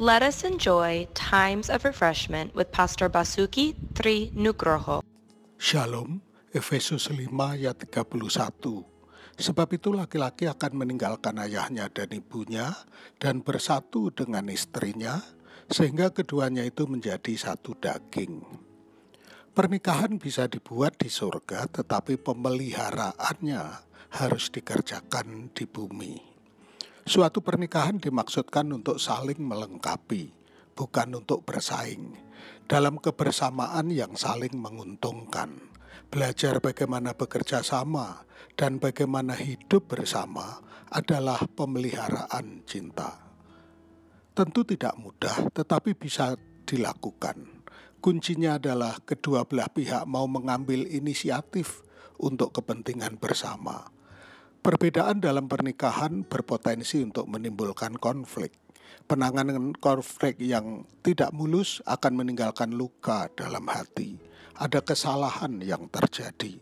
Let us enjoy times of refreshment with Pastor Basuki Tri Nugroho. Shalom, Efesus 5 ayat 31. Sebab itu laki-laki akan meninggalkan ayahnya dan ibunya dan bersatu dengan istrinya, sehingga keduanya itu menjadi satu daging. Pernikahan bisa dibuat di surga, tetapi pemeliharaannya harus dikerjakan di bumi. Suatu pernikahan dimaksudkan untuk saling melengkapi, bukan untuk bersaing. Dalam kebersamaan yang saling menguntungkan, belajar bagaimana bekerja sama dan bagaimana hidup bersama adalah pemeliharaan cinta. Tentu tidak mudah, tetapi bisa dilakukan. Kuncinya adalah kedua belah pihak mau mengambil inisiatif untuk kepentingan bersama Perbedaan dalam pernikahan berpotensi untuk menimbulkan konflik. Penanganan konflik yang tidak mulus akan meninggalkan luka dalam hati. Ada kesalahan yang terjadi.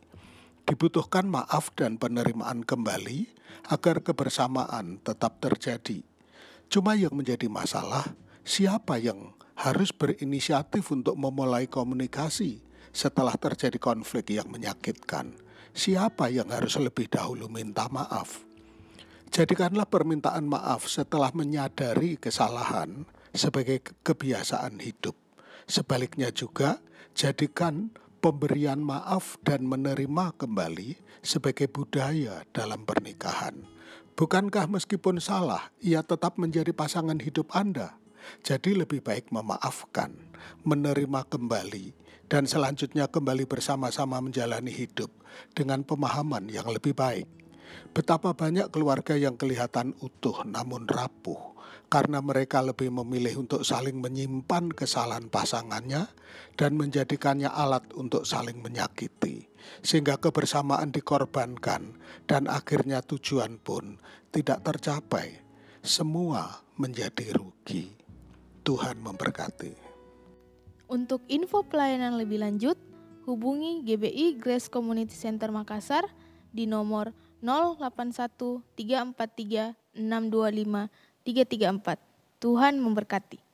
Dibutuhkan maaf dan penerimaan kembali agar kebersamaan tetap terjadi. Cuma yang menjadi masalah, siapa yang harus berinisiatif untuk memulai komunikasi setelah terjadi konflik yang menyakitkan siapa yang harus lebih dahulu minta maaf? Jadikanlah permintaan maaf setelah menyadari kesalahan sebagai kebiasaan hidup. Sebaliknya juga, jadikan pemberian maaf dan menerima kembali sebagai budaya dalam pernikahan. Bukankah meskipun salah, ia tetap menjadi pasangan hidup Anda? Jadi lebih baik memaafkan, menerima kembali, dan selanjutnya kembali bersama-sama menjalani hidup dengan pemahaman yang lebih baik. Betapa banyak keluarga yang kelihatan utuh namun rapuh karena mereka lebih memilih untuk saling menyimpan kesalahan pasangannya dan menjadikannya alat untuk saling menyakiti, sehingga kebersamaan dikorbankan dan akhirnya tujuan pun tidak tercapai. Semua menjadi rugi. Tuhan memberkati. Untuk info pelayanan lebih lanjut, hubungi GBI Grace Community Center Makassar di nomor 081 343 625 334. Tuhan memberkati.